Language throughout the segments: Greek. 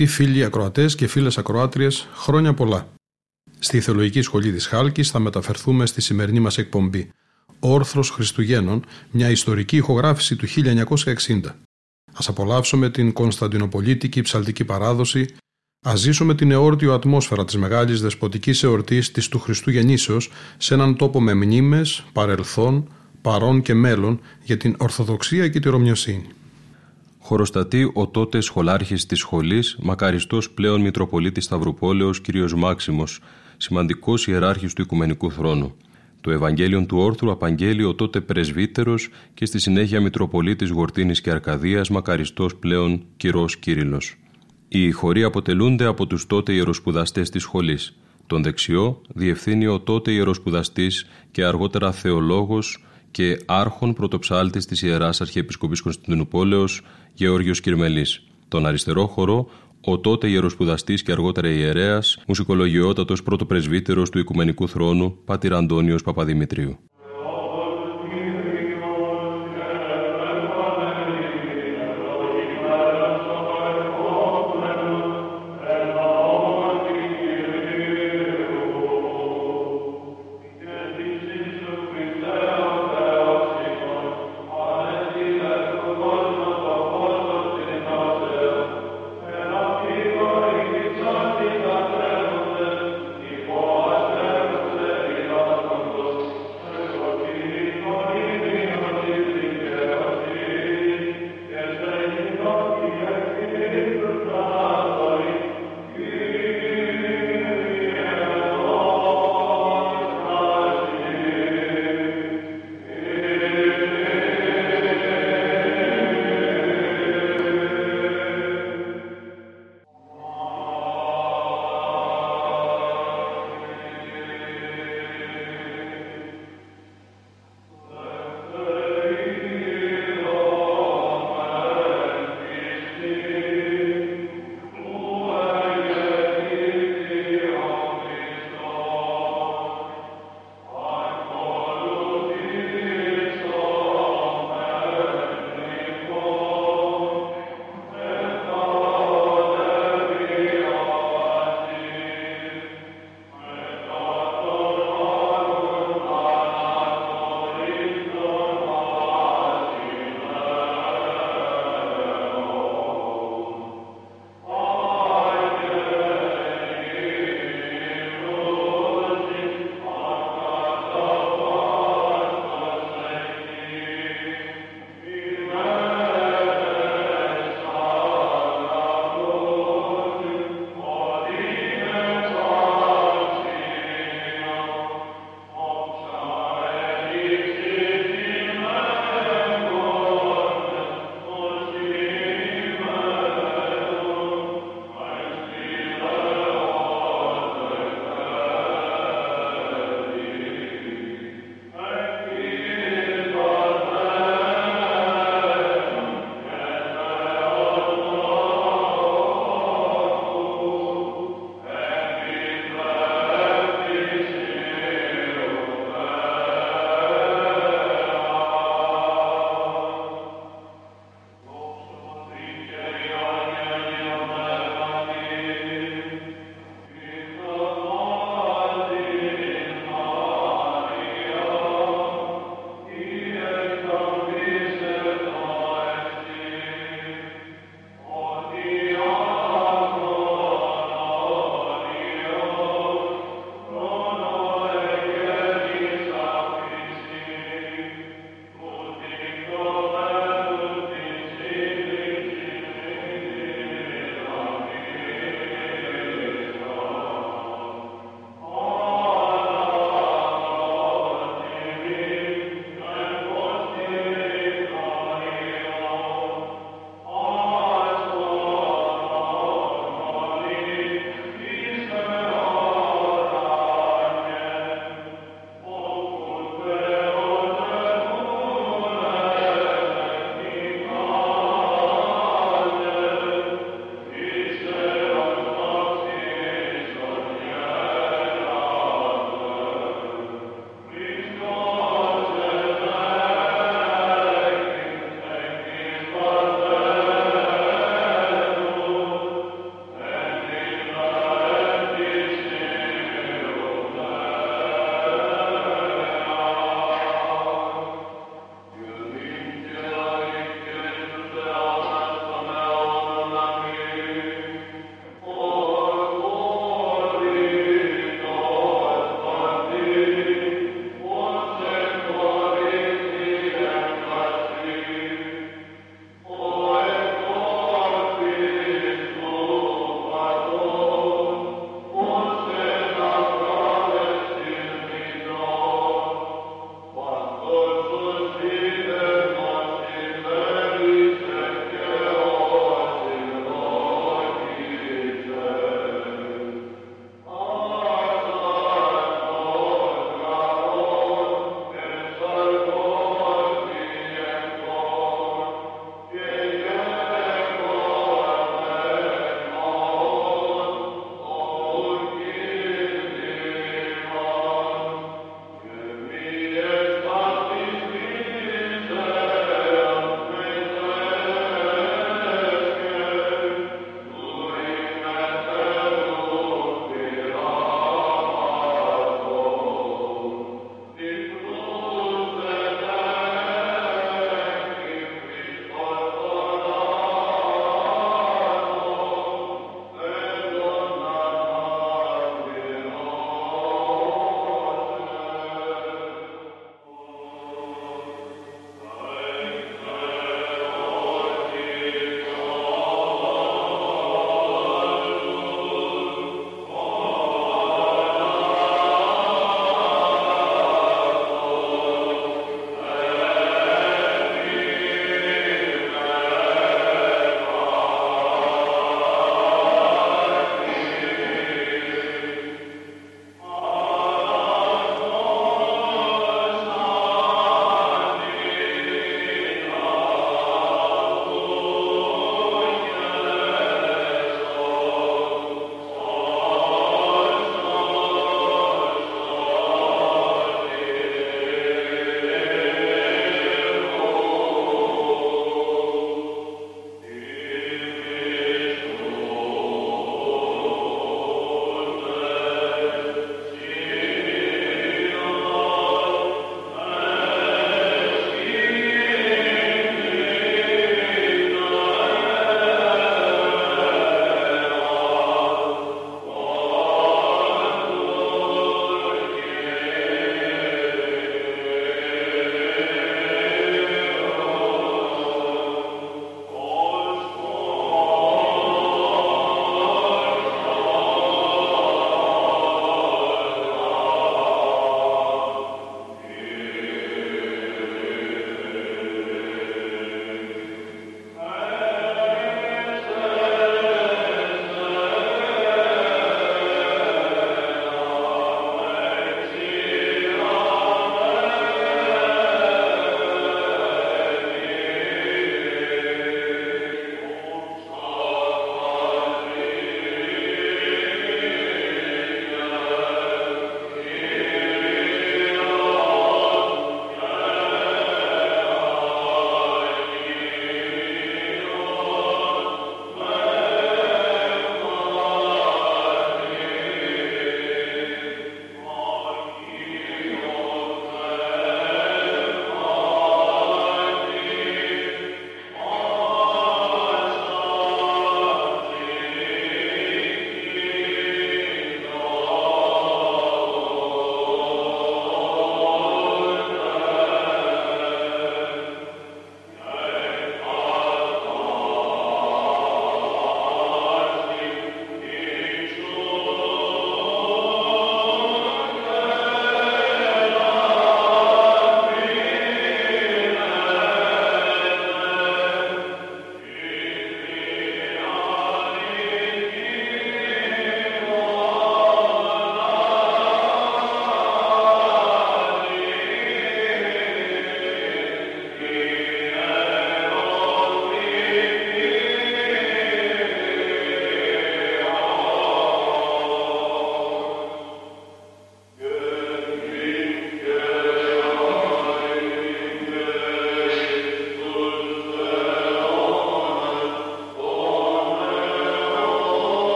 Αγαπητοί φίλοι ακροατές και φίλες ακροάτριες, χρόνια πολλά. Στη Θεολογική Σχολή της Χάλκης θα μεταφερθούμε στη σημερινή μας εκπομπή «Όρθρος Χριστουγέννων», μια ιστορική ηχογράφηση του 1960. Ας απολαύσουμε την Κωνσταντινοπολίτικη ψαλτική παράδοση, ας ζήσουμε την εόρτιο ατμόσφαιρα της μεγάλης δεσποτικής εορτής της του Χριστού Γεννήσεως σε έναν τόπο με μνήμες, παρελθόν, παρόν και μέλλον για την Ορθοδοξία και τη Ρωμιοσύνη. Χωροστατεί ο τότε σχολάρχης της σχολής, μακαριστός πλέον Μητροπολίτης Σταυρουπόλεως κ. Μάξιμος, σημαντικός ιεράρχης του Οικουμενικού Θρόνου. Το Ευαγγέλιο του Όρθρου απαγγέλει ο τότε πρεσβύτερος και στη συνέχεια Μητροπολίτης Γορτίνης και Αρκαδίας, μακαριστός πλέον κυρός Κύριλλος. Οι χωροί αποτελούνται από τους τότε ιεροσπουδαστές της σχολής. Τον δεξιό διευθύνει ο τότε ιεροσπουδαστής και αργότερα θεολόγος και άρχον πρωτοψάλτης της Ιεράς Αρχιεπισκοπής Κωνσταντινούπολεως Γεώργιος Κυρμελής. Τον αριστερό χορό ο τότε ιεροσπουδαστής και αργότερα ιερέας, μουσικολογιότατος πρωτοπρεσβύτερος του Οικουμενικού Θρόνου, Πατήρ Αντώνιος Παπαδημητρίου.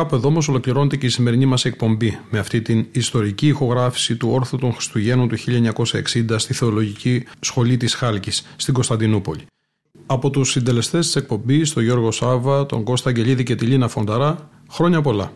Κάπου εδώ όμως ολοκληρώνεται και η σημερινή μας εκπομπή με αυτή την ιστορική ηχογράφηση του όρθου των Χριστουγέννων του 1960 στη Θεολογική Σχολή της Χάλκης στην Κωνσταντινούπολη. Από τους συντελεστές της εκπομπής, τον Γιώργο Σάβα, τον Κώστα Αγγελίδη και τη Λίνα Φονταρά, χρόνια πολλά.